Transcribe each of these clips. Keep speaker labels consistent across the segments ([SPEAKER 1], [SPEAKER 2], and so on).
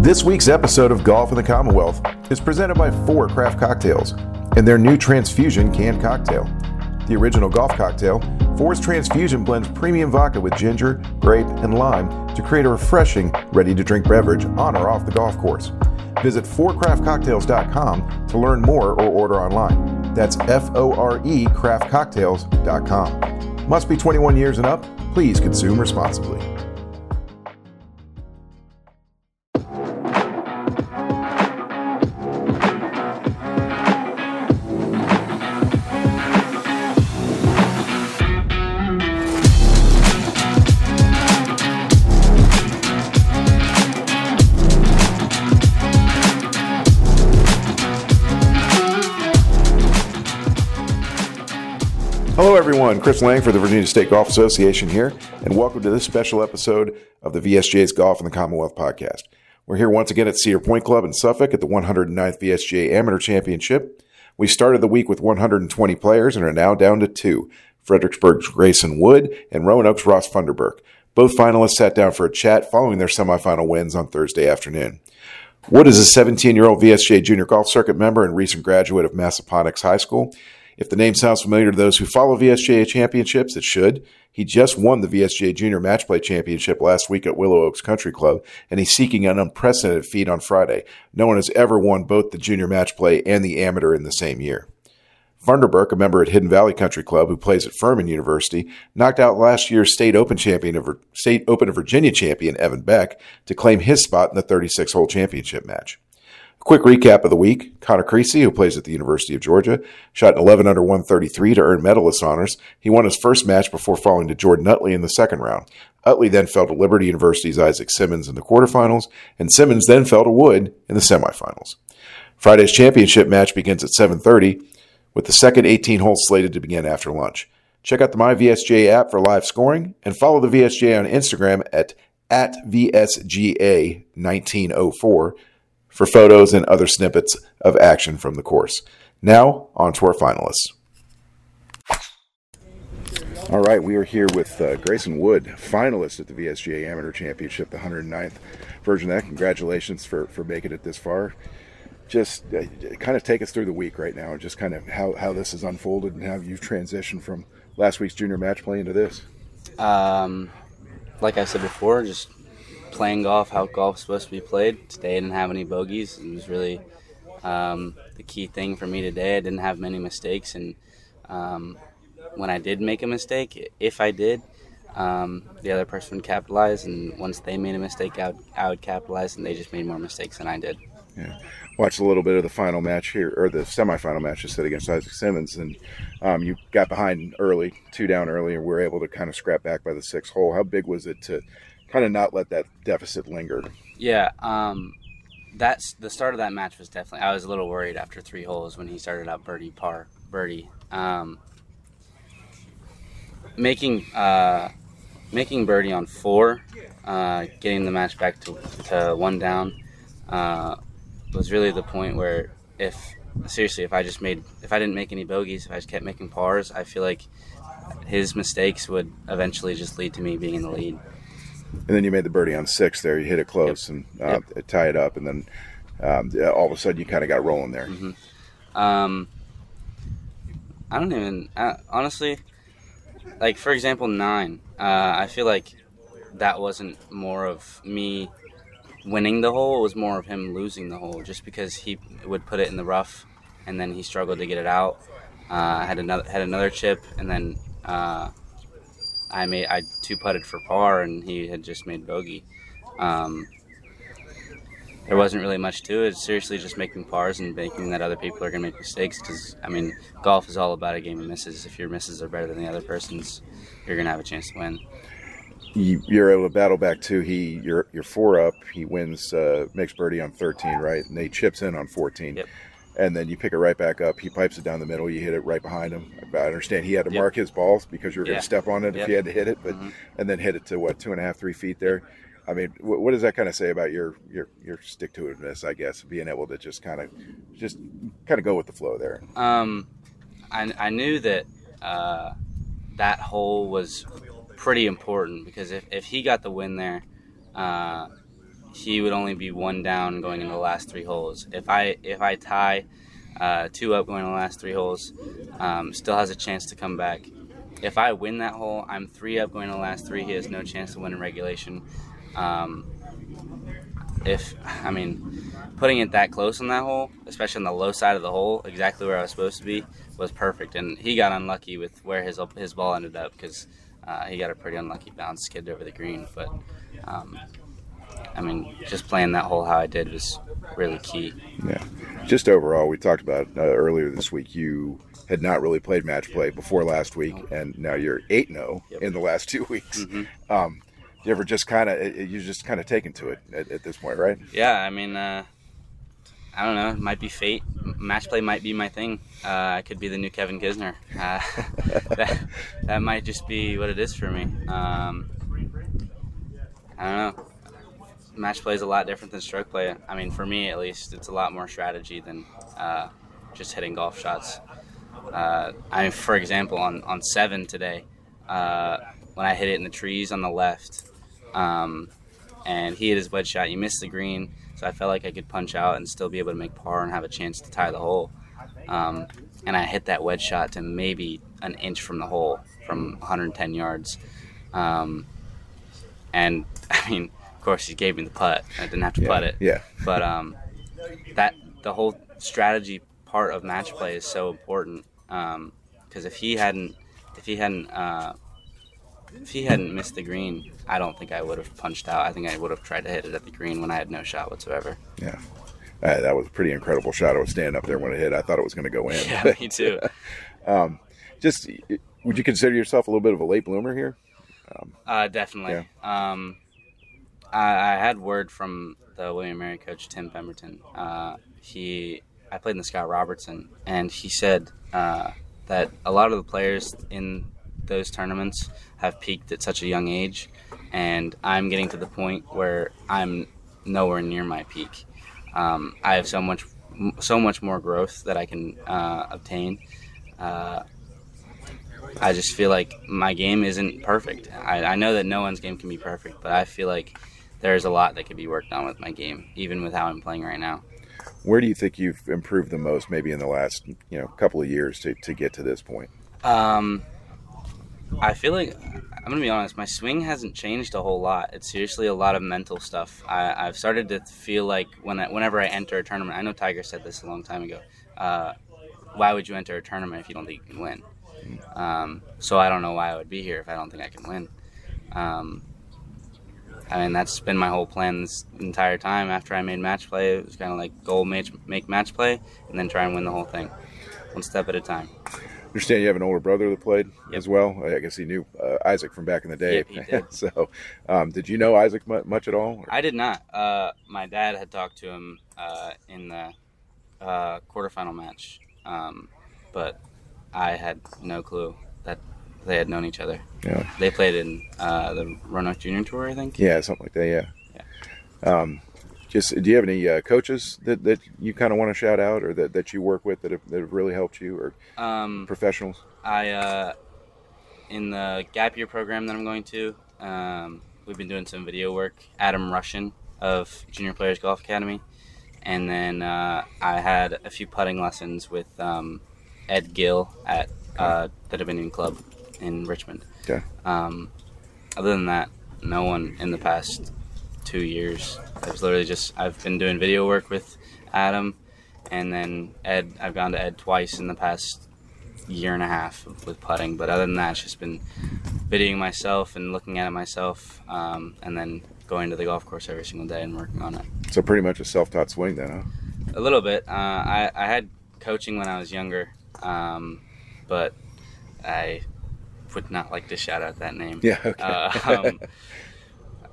[SPEAKER 1] This week's episode of Golf in the Commonwealth is presented by Fore Craft Cocktails and their new Transfusion canned cocktail. The original golf cocktail, Fore's Transfusion blends premium vodka with ginger, grape, and lime to create a refreshing, ready to drink beverage on or off the golf course. Visit forecraftcocktails.com to learn more or order online. That's F O R E craftcocktails.com. Must be 21 years and up. Please consume responsibly. Everyone. Chris Lang for the Virginia State Golf Association here, and welcome to this special episode of the VSGA's Golf in the Commonwealth podcast. We're here once again at Cedar Point Club in Suffolk at the 109th VSGA Amateur Championship. We started the week with 120 players and are now down to two Fredericksburg's Grayson Wood and Roanoke's Ross Funderburke. Both finalists sat down for a chat following their semifinal wins on Thursday afternoon. Wood is a 17 year old VSGA junior golf circuit member and recent graduate of Massaponax High School. If the name sounds familiar to those who follow VSGA championships, it should. He just won the VSGA Junior Match Play Championship last week at Willow Oaks Country Club, and he's seeking an unprecedented feat on Friday. No one has ever won both the Junior Match Play and the Amateur in the same year. Funderburke, a member at Hidden Valley Country Club who plays at Furman University, knocked out last year's State Open champion of State Open of Virginia champion Evan Beck to claim his spot in the 36-hole championship match. Quick recap of the week. Connor Creasy, who plays at the University of Georgia, shot an 11 under 133 to earn medalist honors. He won his first match before falling to Jordan Utley in the second round. Utley then fell to Liberty University's Isaac Simmons in the quarterfinals, and Simmons then fell to Wood in the semifinals. Friday's championship match begins at 7:30, with the second 18 holes slated to begin after lunch. Check out the MyVSGA app for live scoring, and follow the VSGA on Instagram at at VSGA1904 for photos and other snippets of action from the course. Now, on to our finalists. All right, we are here with uh, Grayson Wood, finalist at the VSGA Amateur Championship, the 109th version of that. Congratulations for, for making it this far. Just uh, kind of take us through the week right now, and just kind of how, how this has unfolded and how you've transitioned from last week's junior match play into this.
[SPEAKER 2] Um, like I said before, just playing golf how golf's supposed to be played. Today I didn't have any bogeys. It was really um, the key thing for me today. I didn't have many mistakes, and um, when I did make a mistake, if I did, um, the other person would capitalize, and once they made a mistake, I would, I would capitalize, and they just made more mistakes than I did.
[SPEAKER 1] Yeah. Watched a little bit of the final match here, or the semifinal match, just said against Isaac Simmons, and um, you got behind early, two down early, and we were able to kind of scrap back by the sixth hole. How big was it to kind of not let that deficit linger.
[SPEAKER 2] Yeah, um, that's the start of that match was definitely. I was a little worried after three holes when he started out birdie par birdie. Um, making uh, making birdie on four, uh, getting the match back to, to one down, uh, was really the point where if seriously if I just made if I didn't make any bogeys, if I just kept making pars, I feel like his mistakes would eventually just lead to me being in the lead
[SPEAKER 1] and then you made the birdie on six there. You hit it close yep. and uh, yep. tie it up, and then um, all of a sudden you kind of got rolling there.
[SPEAKER 2] Mm-hmm. Um, I don't even uh, honestly like for example nine. Uh, I feel like that wasn't more of me winning the hole; it was more of him losing the hole, just because he would put it in the rough and then he struggled to get it out. Uh, had another had another chip, and then uh, I made I two putted for par, and he had just made bogey. Um, there wasn't really much to it. seriously just making pars and making that other people are going to make mistakes. Because I mean, golf is all about a game of misses. If your misses are better than the other person's, you're going to have a chance to win.
[SPEAKER 1] You, are able to battle back too. He, you're, you're four up. He wins, uh, makes birdie on 13, right? And they chips in on 14.
[SPEAKER 2] Yep
[SPEAKER 1] and then you pick it right back up. He pipes it down the middle. You hit it right behind him. I understand he had to yep. mark his balls because you were going to step on it yep. if he had to hit it, but mm-hmm. and then hit it to what two and a half, three feet there. I mean, what, what does that kind of say about your your your stick to itness? I guess being able to just kind of just kind of go with the flow there.
[SPEAKER 2] Um, I I knew that uh, that hole was pretty important because if if he got the win there. Uh, he would only be one down going into the last three holes. If I if I tie uh, two up going in the last three holes, um, still has a chance to come back. If I win that hole, I'm three up going in the last three. He has no chance to win in regulation. Um, if I mean, putting it that close on that hole, especially on the low side of the hole, exactly where I was supposed to be, was perfect. And he got unlucky with where his his ball ended up because uh, he got a pretty unlucky bounce skid over the green. But um, I mean, just playing that hole how I did was really key.
[SPEAKER 1] Yeah. Just overall, we talked about uh, earlier this week. You had not really played match play before last week, and now you're eight zero
[SPEAKER 2] Yep.
[SPEAKER 1] in the last two weeks.
[SPEAKER 2] Mm-hmm.
[SPEAKER 1] Um, you ever just kind of you just kind of taken to it at, at this point, right?
[SPEAKER 2] Yeah, I mean, uh, I don't know. It might be fate. Match play might be my thing. Uh, I could be the new Kevin Kisner. Uh, that, that might just be what it is for me. Um, I don't know. Match play is a lot different than stroke play. I mean, for me at least, it's a lot more strategy than uh, just hitting golf shots. Uh, I mean, for example, on, on seven today, uh, when I hit it in the trees on the left, um, and he hit his wedge shot. You missed the green, so I felt like I could punch out and still be able to make par and have a chance to tie the hole. Um, and I hit that wedge shot to maybe an inch from the hole from 110 yards. Um, and I mean, of course, he gave me the putt. I didn't have to
[SPEAKER 1] Yeah.
[SPEAKER 2] putt it.
[SPEAKER 1] Yeah.
[SPEAKER 2] But um, that the whole strategy part of match play is so important because if he hadn't, if he hadn't, uh, if he hadn't missed the green, I don't think I would have punched out. I think I would have tried to hit it at the green when I had no shot whatsoever.
[SPEAKER 1] Yeah. Uh, that was a pretty incredible shot. I was standing up there when it hit. I thought it was going to go in.
[SPEAKER 2] Yeah, me too.
[SPEAKER 1] Um, just would you consider yourself a little bit of a late bloomer here?
[SPEAKER 2] Uh, definitely. Um, I, I had word from the William Mary coach Tim Pemberton. Uh, he, I played in the Scott Robertson, and he said uh, that a lot of the players in those tournaments have peaked at such a young age, and I'm getting to the point where I'm nowhere near my peak. Um, I have so much, so much more growth that I can uh, obtain. Uh, I just feel like my game isn't perfect. I, I know that no one's game can be perfect, but I feel like there's a lot that could be worked on with my game, even with how I'm playing right now.
[SPEAKER 1] Where do you think you've improved the most, maybe in the last you know couple of years to, to get to this point?
[SPEAKER 2] Um, I feel like I'm gonna be honest. My swing hasn't changed a whole lot. It's seriously a lot of mental stuff. I, I've started to feel like when I, whenever I enter a tournament, I know Tiger said this a long time ago. Uh, why would you enter a tournament if you don't think you can win? Um, so I don't know why I would be here if I don't think I can win. Um, I mean, that's been my whole plan this entire time. After I made match play, it was kind of like goal make, make match play, and then try and win the whole thing, one step at a time.
[SPEAKER 1] understand you have an older brother that played
[SPEAKER 2] Yep.
[SPEAKER 1] as well. I guess he knew uh, Isaac from back in the day.
[SPEAKER 2] Yep, he did.
[SPEAKER 1] so, um, did you know Isaac mu- much at all?
[SPEAKER 2] I did not. Uh, my dad had talked to him uh, in the uh, quarterfinal match, um, but I had no clue that they had known each other.
[SPEAKER 1] Yeah.
[SPEAKER 2] They played in uh, the Roanoke Junior Tour, I think.
[SPEAKER 1] Yeah, something like that. Yeah. Um, just do you have any uh, coaches that, that you kind of want to shout out, or that, that you work with that have, that have really helped you, or
[SPEAKER 2] Um,
[SPEAKER 1] professionals?
[SPEAKER 2] I uh, in the gap year program that I'm going to. Um, we've been doing some video work. Adam Russian of Junior Players Golf Academy, and then uh, I had a few putting lessons with um, Ed Gill at uh, the Dominion Club in Richmond.
[SPEAKER 1] Okay.
[SPEAKER 2] Um, other than that, no one in the past two years. I've literally just I've been doing video work with Adam, and then Ed. I've gone to Ed twice in the past year and a half with putting. But other than that, it's just been videoing myself and looking at it myself, um, and then going to the golf course every single day and working on it.
[SPEAKER 1] So pretty much a self-taught swing, then, huh?
[SPEAKER 2] A little bit. Uh, I, I had coaching when I was younger, um, but I would not like to shout out that name.
[SPEAKER 1] Yeah. Okay.
[SPEAKER 2] Uh, um,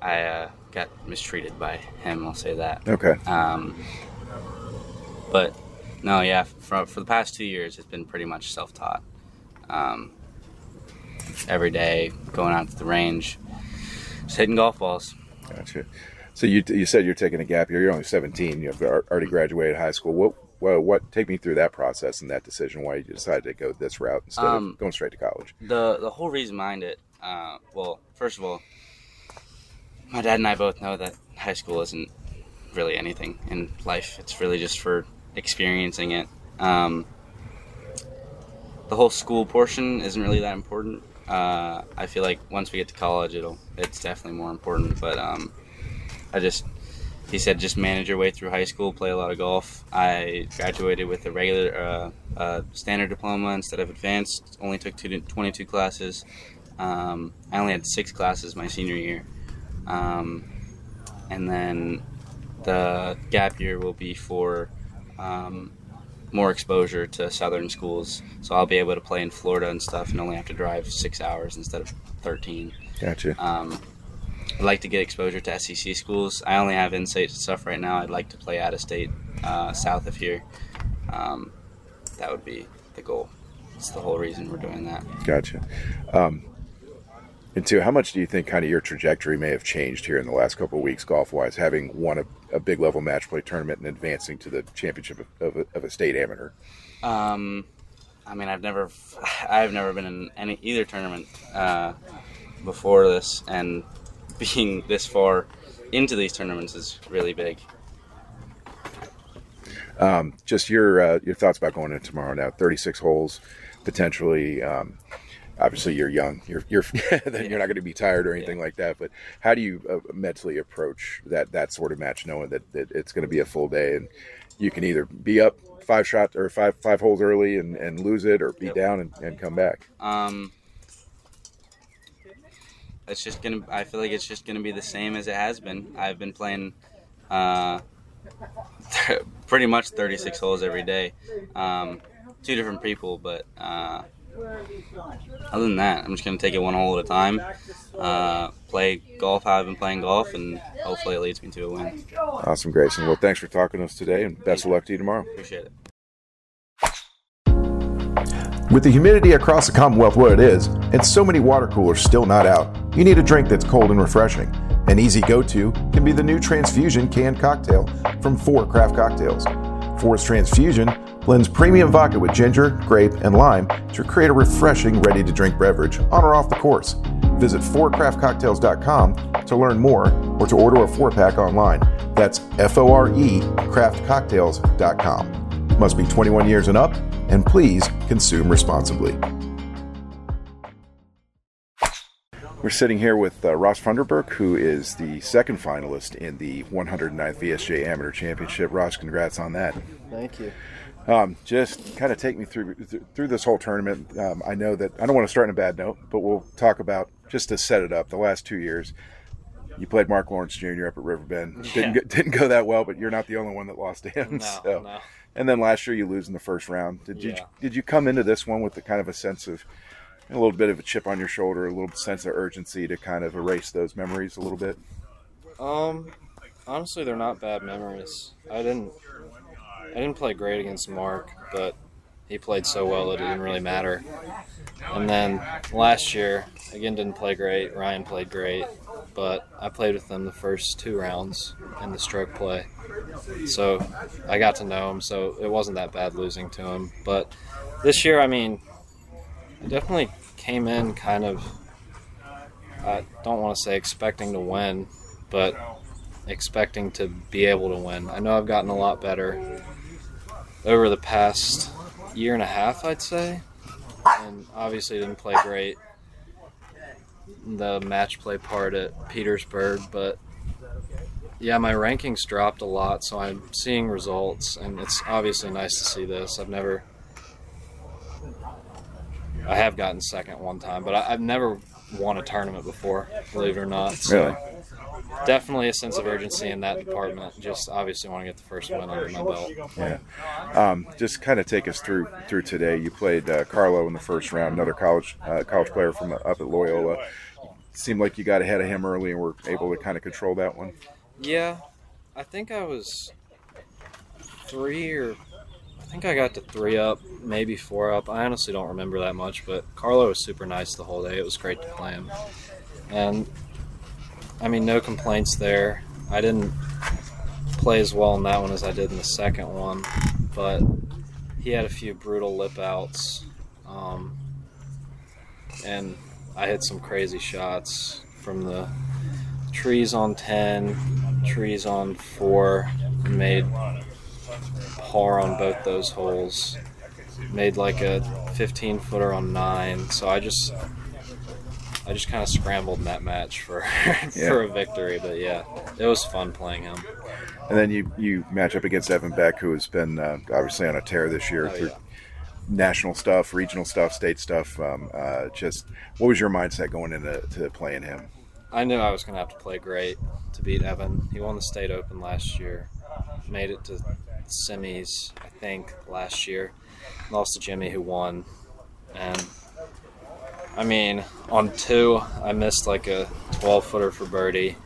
[SPEAKER 2] I uh, got mistreated by him. I'll say that.
[SPEAKER 1] okay.
[SPEAKER 2] Um, but no, yeah, for, for the past two years, it's been pretty much self-taught. Um, every day, going out to the range, just hitting golf balls.
[SPEAKER 1] Gotcha. So you you said you're taking a gap year. You're only 17. You've already graduated high school. What what what? Take me through that process and that decision. Why you decided to go this route instead
[SPEAKER 2] Um,
[SPEAKER 1] of going straight to college?
[SPEAKER 2] the the whole reason behind it uh, well first of all my dad and I both know that high school isn't really anything in life. It's really just for experiencing it. Um, the whole school portion isn't really that important. Uh, I feel like once we get to college, it'll it's definitely more important. But um, I just he said just manage your way through high school, play a lot of golf. I graduated with a regular uh, uh, standard diploma instead of advanced. Only took two, 22 classes. Um, I only had six classes my senior year, um, and then the gap year will be for um, more exposure to southern schools. So I'll be able to play in Florida and stuff, and only have to drive six hours instead of 13.
[SPEAKER 1] Gotcha.
[SPEAKER 2] Um, I'd like to get exposure to SEC schools. I only have in-state stuff right now. I'd like to play out of state, uh, south of here. Um, that would be the goal. It's the whole reason we're doing that.
[SPEAKER 1] Gotcha. Um, and two, how much do you think kind of your trajectory may have changed here in the last couple of weeks, golf wise, having won a, a, big level match play tournament and advancing to the championship of, of, a, of a, state amateur?
[SPEAKER 2] Um, I mean, I've never, I've never been in any either tournament uh, before this, and being this far into these tournaments is really big.
[SPEAKER 1] Um, just your uh, your thoughts about going in tomorrow now. Thirty six holes, potentially. Um, obviously, you're young. You're you're you're not going to be tired or anything yeah. like that. But how do you uh, mentally approach that that sort of match, knowing that, that it's going to be a full day and you can either be up five shots or five five holes early and, and lose it, or be yep. down and, and come back.
[SPEAKER 2] Um, it's just gonna. I feel like it's just gonna be the same as it has been. I've been playing uh, pretty much 36 holes every day. Um, two different people, but uh, other than that, I'm just gonna take it one hole at a time. Uh, play golf how I've been playing golf, and hopefully it leads me to a win.
[SPEAKER 1] Awesome, Grayson. Well, thanks for talking to us today, and best of luck to you tomorrow.
[SPEAKER 2] Appreciate it.
[SPEAKER 1] With the humidity across the Commonwealth where it is, and so many water coolers still not out, you need a drink that's cold and refreshing. An easy go to can be the new Transfusion canned cocktail from Fore Craft Cocktails. Fore's Transfusion blends premium vodka with ginger, grape, and lime to create a refreshing, ready to drink beverage on or off the course. Visit forecraftcocktails.com to learn more or to order a four pack online. That's F O R E craftcocktails.com. Must be 21 years and up and please consume responsibly. We're sitting here with uh, Ross Funderburke, who is the second finalist in the 109th VSGA Amateur Championship. Ross, congrats on that.
[SPEAKER 3] Thank you.
[SPEAKER 1] Um, just kind of take me through through this whole tournament. Um, I know that I don't want to start on a bad note, but we'll talk about just to set it up. The last two years, you played Mark Lawrence Jr. up at Riverbend. Yeah. Didn't go, didn't go that well, but you're not the only one that lost to him.
[SPEAKER 3] No,
[SPEAKER 1] so.
[SPEAKER 3] no.
[SPEAKER 1] And then last year you lose in the first round. Did you did you come into this one with the kind of a sense of a little bit of a chip on your shoulder, a little sense of urgency to kind of erase those memories a little bit?
[SPEAKER 3] Um, honestly, they're not bad memories. I didn't I didn't play great against Mark, but he played so well that it didn't really matter. And then last year, again, didn't play great. Ryan played great, but I played with them the first two rounds in the stroke play. So I got to know him, so it wasn't that bad losing to him. But this year, I mean, I definitely came in kind of, I don't want to say expecting to win, but expecting to be able to win. I know I've gotten a lot better over the past year and a half, I'd say. And obviously didn't play great the match play part at Petersburg, but yeah, my rankings dropped a lot, so I'm seeing results, and it's obviously nice to see this. I've never, I have gotten second one time, but I, have never won a tournament before, believe it or not.
[SPEAKER 1] So really?
[SPEAKER 3] Definitely a sense of urgency in that department. Just obviously want to get the first win under my belt.
[SPEAKER 1] Yeah. Um, just kind of take us through through today. You played uh, Carlo in the first round, another college uh, college player from up at Loyola. Seemed like you got ahead of him early and were able to kind of control that one.
[SPEAKER 3] Yeah, I think I was three or I think I got to three up, maybe four up. I honestly don't remember that much, but Carlo was super nice the whole day. It was great to play him, and I mean, no complaints there. I didn't play as well in that one as I did in the second one, but he had a few brutal lip outs, um, and I hit some crazy shots from the trees on 10, trees on 4, made par on both those holes. Made like a 15 footer on 9. So I just I just kind of scrambled in that match for
[SPEAKER 1] Yeah.
[SPEAKER 3] for a victory, but yeah, it was fun playing him.
[SPEAKER 1] And then you you match up against Evan Beck, who has been uh, obviously on a tear this year
[SPEAKER 3] Oh,
[SPEAKER 1] through
[SPEAKER 3] yeah.
[SPEAKER 1] national stuff, regional stuff, state stuff. Um, uh, just what was your mindset going into to playing him?
[SPEAKER 3] I knew I was going to have to play great to beat Evan. He won the state open last year, made it to semis, I think, last year. Lost to Jimmy, who won. And I mean, on two, I missed like a 12 footer for birdie.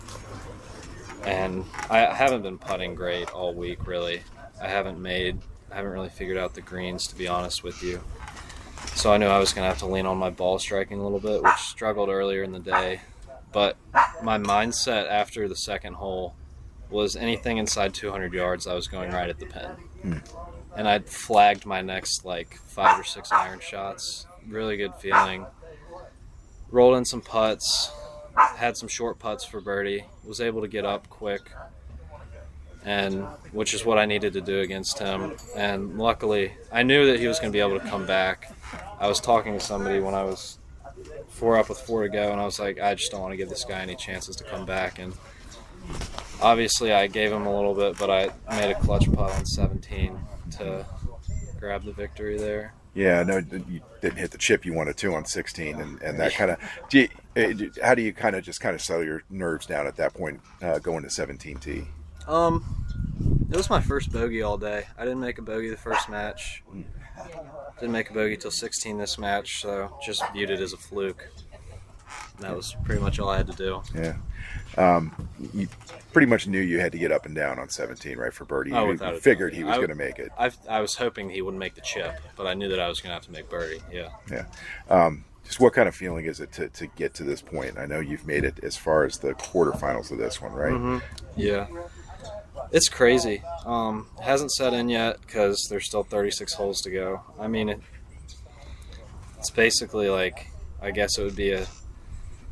[SPEAKER 3] And I haven't been putting great all week, really. I haven't made, I haven't really figured out the greens, to be honest with you. So I knew I was going to have to lean on my ball striking a little bit, which struggled earlier in the day but my mindset after the second hole was anything inside 200 yards, I was going right at the pin. Hmm. And I'd flagged my next like five or six iron shots. Really good feeling. Rolled in some putts, had some short putts for birdie. Was able to get up quick, and which is what I needed to do against him. And luckily, I knew that he was going to be able to come back. I was talking to somebody when I was four up with four to go, and I was like, I just don't want to give this guy any chances to come back. And obviously, I gave him a little bit, but I made a clutch putt on 17 to grab the victory there.
[SPEAKER 1] Yeah, I know you didn't hit the chip you wanted to on 16, and, and that kind of. Do you, eh, how do you kind of just kind of settle your nerves down at that point, uh, going to 17T?
[SPEAKER 3] Um, it was my first bogey all day. I didn't make a bogey the first match. Didn't make a bogey till 16 this match, so just viewed it as a fluke. That was pretty much all I had to do.
[SPEAKER 1] Yeah. Um, you pretty much knew you had to get up and down on 17, right, for birdie.
[SPEAKER 3] Oh,
[SPEAKER 1] you,
[SPEAKER 3] without
[SPEAKER 1] you figured
[SPEAKER 3] doubt.
[SPEAKER 1] he was going to make it.
[SPEAKER 3] I, I was hoping he wouldn't make the chip, but I knew that I was going to have to make birdie. Yeah.
[SPEAKER 1] Yeah. Um, just what kind of feeling is it to, to get to this point? I know you've made it as far as the quarterfinals of this one, right?
[SPEAKER 3] Mm-hmm. Yeah. It's crazy. Um, hasn't set in yet because there's still 36 holes to go. I mean, it, it's basically like I guess it would be a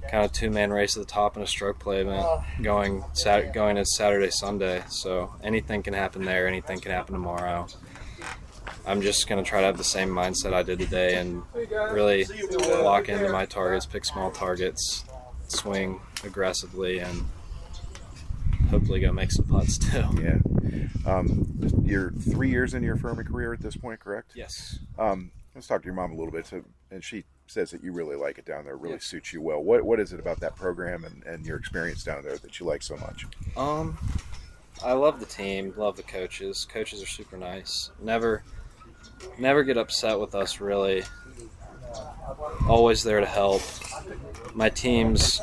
[SPEAKER 3] kind of two man race at the top in a stroke play event going Sat- going to Saturday Sunday. So anything can happen there. Anything can happen tomorrow. I'm just gonna try to have the same mindset I did today and really lock into my targets, pick small targets, swing aggressively, and hopefully go make some putts too.
[SPEAKER 1] Yeah. Um, you're three years into your Furman career at this point, correct?
[SPEAKER 3] Yes.
[SPEAKER 1] Um, let's talk to your mom a little bit. So, and she says that you really like it down there. Really
[SPEAKER 3] Yeah.
[SPEAKER 1] suits you well. What What is it about that program and, and your experience down there that you like so much?
[SPEAKER 3] Um, I love the team, love the coaches. Coaches are super nice. Never, never get upset with us. Really, always there to help. My teams.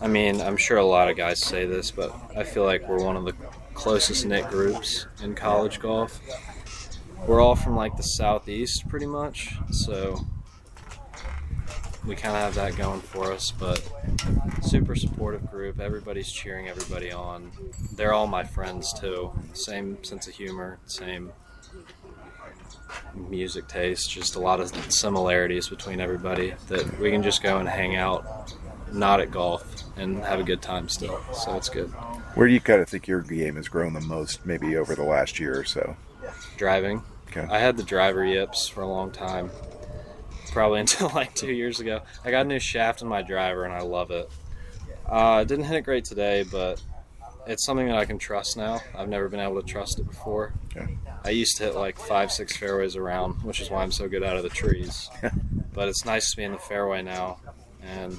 [SPEAKER 3] I mean, I'm sure a lot of guys say this, but I feel like we're one of the closest knit groups in college golf. We're all from like the southeast, pretty much, so we kind of have that going for us. But super supportive group. Everybody's cheering everybody on. They're all my friends too. Same sense of humor, same music taste, just a lot of similarities between everybody that we can just go and hang out, not at golf, and have a good time still. So it's good.
[SPEAKER 1] Where do you kind of think your game has grown the most, maybe over the last year or so?
[SPEAKER 3] Driving.
[SPEAKER 1] Okay.
[SPEAKER 3] I had the driver yips for a long time. Probably until like two years ago. I got a new shaft in my driver and I love it. Uh, didn't hit it great today, but it's something that I can trust now. I've never been able to trust it before.
[SPEAKER 1] Okay.
[SPEAKER 3] I used to hit like five, six fairways around, which is why I'm so good out of the trees. but it's nice to be in the fairway now and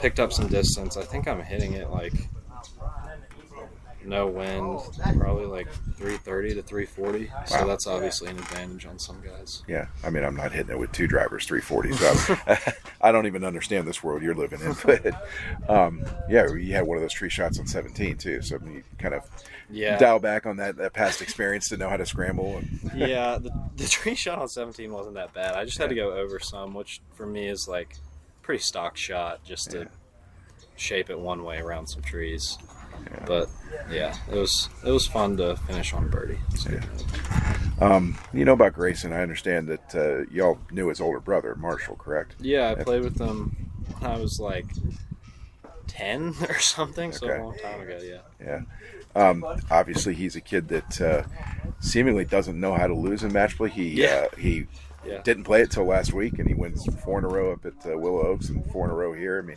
[SPEAKER 3] picked up some distance. I think I'm hitting it like no wind, probably like 330 to 340.
[SPEAKER 1] Wow.
[SPEAKER 3] So that's obviously an advantage on some guys.
[SPEAKER 1] Yeah, I mean, I'm not hitting it with two drivers, 340. So I'm- I don't even understand this world you're living in. But um, yeah, you had one of those tree shots on 17 too. So you kind of
[SPEAKER 3] Yeah.
[SPEAKER 1] dial back on that, that past experience to know how to scramble. And,
[SPEAKER 3] yeah, the, the tree shot on 17 wasn't that bad. I just had to go over some, which for me is like pretty stock shot just to
[SPEAKER 1] Yeah.
[SPEAKER 3] shape it one way around some trees. But yeah, it was it was fun to finish on birdie.
[SPEAKER 1] Yeah. um, you know about Grayson. I understand that uh, y'all knew his older brother, Marshall, correct?
[SPEAKER 3] yeah, I played with them when I was like ten or something. So a long time ago. Yeah.
[SPEAKER 1] Yeah. Um, obviously, he's a kid that uh, seemingly doesn't know how to lose in match play. He
[SPEAKER 3] Yeah.
[SPEAKER 1] uh, he
[SPEAKER 3] Yeah.
[SPEAKER 1] didn't play it till last week, and he wins four in a row up at uh, Willow Oaks and four in a row here. I mean,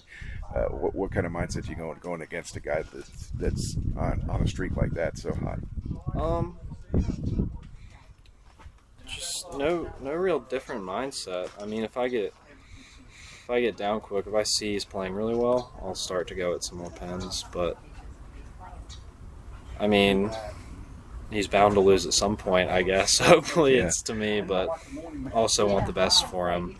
[SPEAKER 1] uh, what, what kind of mindset you going going against a guy that's that's on, on a streak like that so hot?
[SPEAKER 3] Um, just no, no real different mindset. I mean, if I get if I get down quick, if I see he's playing really well, I'll start to go at some more pens. But I mean, he's bound to lose at some point, I guess. Hopefully,
[SPEAKER 1] Yeah.
[SPEAKER 3] it's to me, but also want the best for him.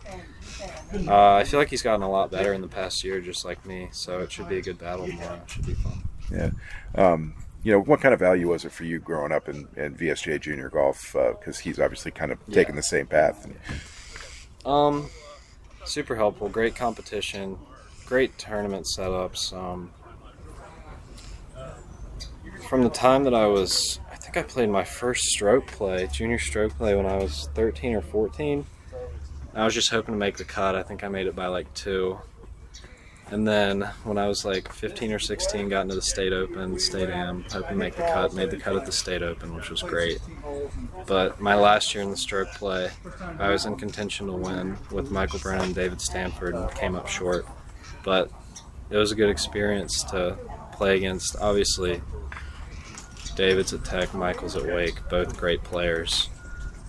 [SPEAKER 3] Uh, I feel like he's gotten a lot better in the past year, just like me. So it should be a good battle tomorrow. It should be fun.
[SPEAKER 1] Yeah. Um, you know, what kind of value was it for you growing up in, in VSGA junior golf? Because he's obviously kind of taking
[SPEAKER 3] Yeah.
[SPEAKER 1] the same path.
[SPEAKER 3] Um, super helpful. Great competition. Great tournament setups. Um, from the time that I was, I played my first stroke play, junior stroke play, when I was 13 or 14. I was just hoping to make the cut. I think I made it by like two. And then when I was like 15 or 16, got into the state open, state am, hoping to make the cut. Made the cut at the state open, which was great. But my last year in the stroke play, I was in contention to win with Michael Brown and David Stanford and came up short. But it was a good experience to play against, obviously, David's at Tech, Michael's at Wake, both great players.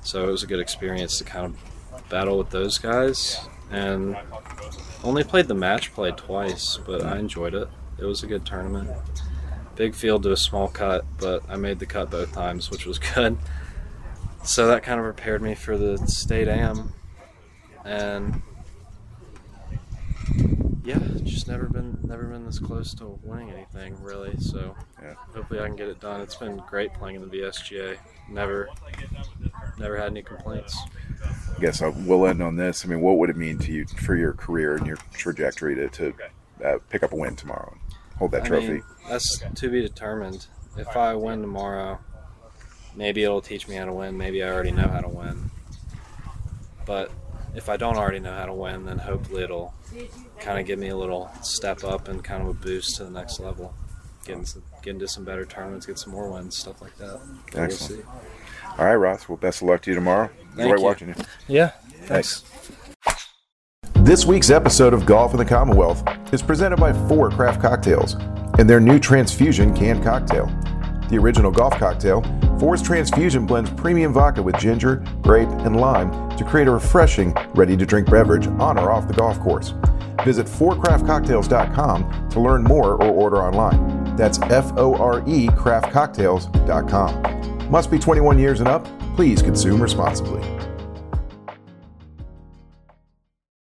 [SPEAKER 3] So it was a good experience to kind of battle with those guys. And only played the match play twice, but I enjoyed it. It was a good tournament. Big field to a small cut, but I made the cut both times, which was good so that kind of prepared me for the state am and yeah just never been never been this close to winning anything really so
[SPEAKER 1] Yeah.
[SPEAKER 3] hopefully i can get it done it's been great playing in the vsga never never had any complaints
[SPEAKER 1] I guess I will end on this. I mean, what would it mean to you for your career and your trajectory to, to uh, pick up a win tomorrow and hold that
[SPEAKER 3] I
[SPEAKER 1] trophy?
[SPEAKER 3] mean, that's to be determined if i win tomorrow maybe it'll teach me how to win maybe i already know how to win but if i don't already know how to win then hopefully it'll kind of give me a little step up and kind of a boost to the next level get into, get into some better tournaments get some more wins stuff like that But we'll
[SPEAKER 1] Excellent.
[SPEAKER 3] see.
[SPEAKER 1] All right, Ross. Well, best of luck to you tomorrow.
[SPEAKER 3] Thank
[SPEAKER 1] Enjoy
[SPEAKER 3] you.
[SPEAKER 1] watching you.
[SPEAKER 3] yeah
[SPEAKER 1] Thanks. This week's episode of Golf in the Commonwealth is presented by Fore Craft Cocktails and their new Transfusion canned cocktail. The original golf cocktail, Fore's Transfusion blends premium vodka with ginger, grape, and lime to create a refreshing, ready to drink beverage on or off the golf course. Visit forecraftcocktails.com to learn more or order online. That's F O R E craftcocktails.com. Must be 21 years and up. Please consume responsibly.